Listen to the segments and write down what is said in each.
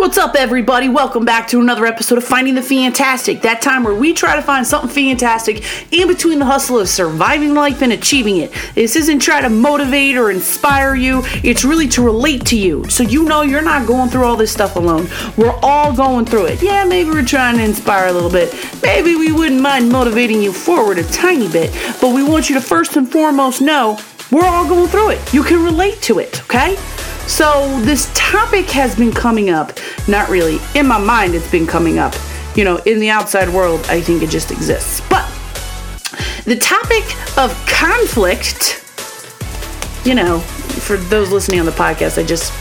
What's up, everybody? Welcome back to another episode of Finding the Fantastic. That time where we try to find something fantastic in between the hustle of surviving life and achieving it. This isn't trying to motivate or inspire you, it's really to relate to you. So you know you're not going through all this stuff alone. We're all going through it. Yeah, maybe we're trying to inspire a little bit. Maybe we wouldn't mind motivating you forward a tiny bit. But we want you to first and foremost know we're all going through it. You can relate to it, okay? So, this topic has been coming up. Not really. In my mind, it's been coming up. You know, in the outside world, I think it just exists. But the topic of conflict, you know, for those listening on the podcast, I just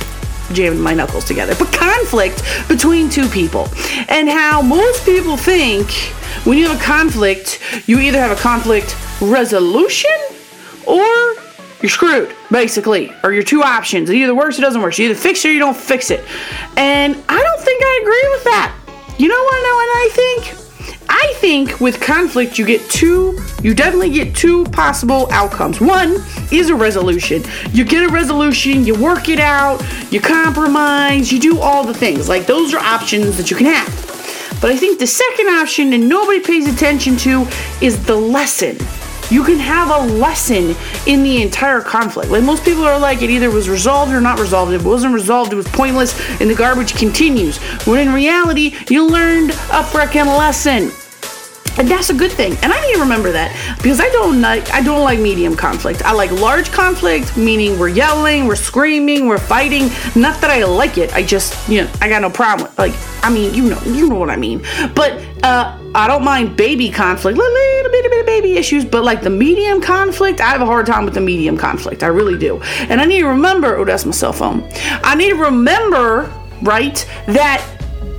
jammed my knuckles together. But conflict between two people. And how most people think when you have a conflict, you either have a conflict resolution or you're screwed, basically. Or your two options. It either works or doesn't work. You either fix it or you don't fix it. And I don't think I agree with that. You know what, know what I think? I think with conflict, you get two, you definitely get two possible outcomes. One is a resolution. You get a resolution, you work it out, you compromise, you do all the things. Like those are options that you can have. But I think the second option, and nobody pays attention to, is the lesson you can have a lesson in the entire conflict. Like most people are like, it either was resolved or not resolved. If it wasn't resolved, it was pointless, and the garbage continues. When in reality, you learned a freaking lesson. And that's a good thing. And I need to remember that because I don't like I don't like medium conflict. I like large conflict, meaning we're yelling, we're screaming, we're fighting. Not that I like it. I just, you know, I got no problem with like I mean, you know, you know what I mean. But uh I don't mind baby conflict, little, of baby issues, but like the medium conflict, I have a hard time with the medium conflict. I really do. And I need to remember, oh, that's my cell phone. I need to remember, right, that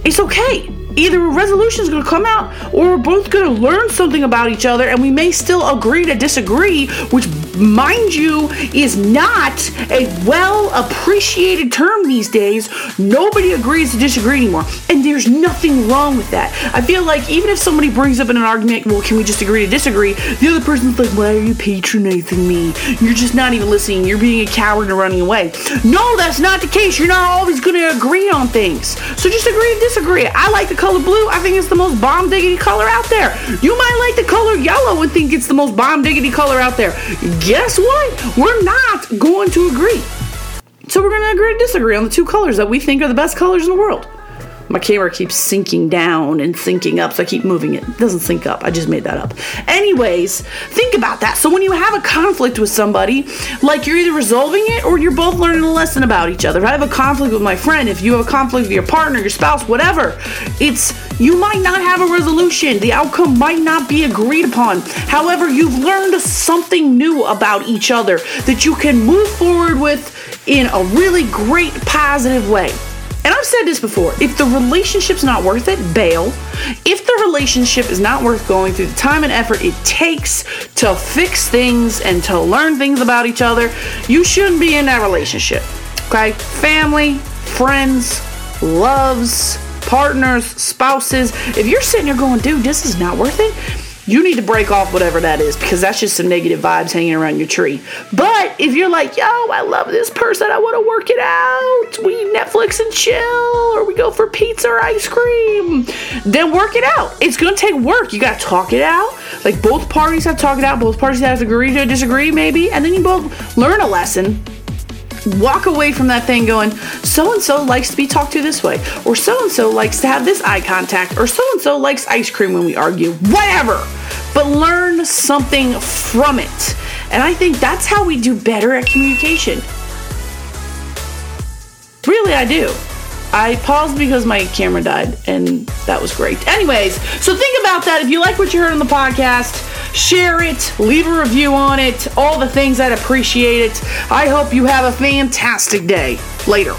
it's okay either a resolution is going to come out or we're both going to learn something about each other and we may still agree to disagree which mind you is not a well appreciated term these days. Nobody agrees to disagree anymore and there's nothing wrong with that. I feel like even if somebody brings up in an argument well can we just agree to disagree the other person's like why are you patronizing me? You're just not even listening. You're being a coward and running away. No that's not the case. You're not always going to agree on things. So just agree to disagree. I like the color blue, I think it's the most bomb diggity color out there. You might like the color yellow and think it's the most bomb diggity color out there. Guess what? We're not going to agree. So we're going to agree to disagree on the two colors that we think are the best colors in the world my camera keeps sinking down and sinking up, so I keep moving it. It doesn't sink up. I just made that up. Anyways, think about that. So when you have a conflict with somebody, like you're either resolving it or you're both learning a lesson about each other. If I have a conflict with my friend, if you have a conflict with your partner, your spouse, whatever, it's you might not have a resolution. The outcome might not be agreed upon. However, you've learned something new about each other that you can move forward with in a really great positive way. And I've said this before if the relationship's not worth it, bail. If the relationship is not worth going through the time and effort it takes to fix things and to learn things about each other, you shouldn't be in that relationship. Okay? Family, friends, loves, partners, spouses. If you're sitting there going, dude, this is not worth it, you need to break off whatever that is because that's just some negative vibes hanging around your tree. But if you're like, yo, I love this person, I want to work it out, we Netflix and chill, or we go for pizza or ice cream, then work it out. It's gonna take work. You gotta talk it out. Like both parties have to talk it out, both parties have to agree to disagree, maybe, and then you both learn a lesson walk away from that thing going, so and so likes to be talked to this way, or so and so likes to have this eye contact, or so and so likes ice cream when we argue, whatever. But learn something from it. And I think that's how we do better at communication. Really, I do. I paused because my camera died, and that was great. Anyways, so think about that. If you like what you heard on the podcast, share it, leave a review on it, all the things I'd appreciate it. I hope you have a fantastic day. Later.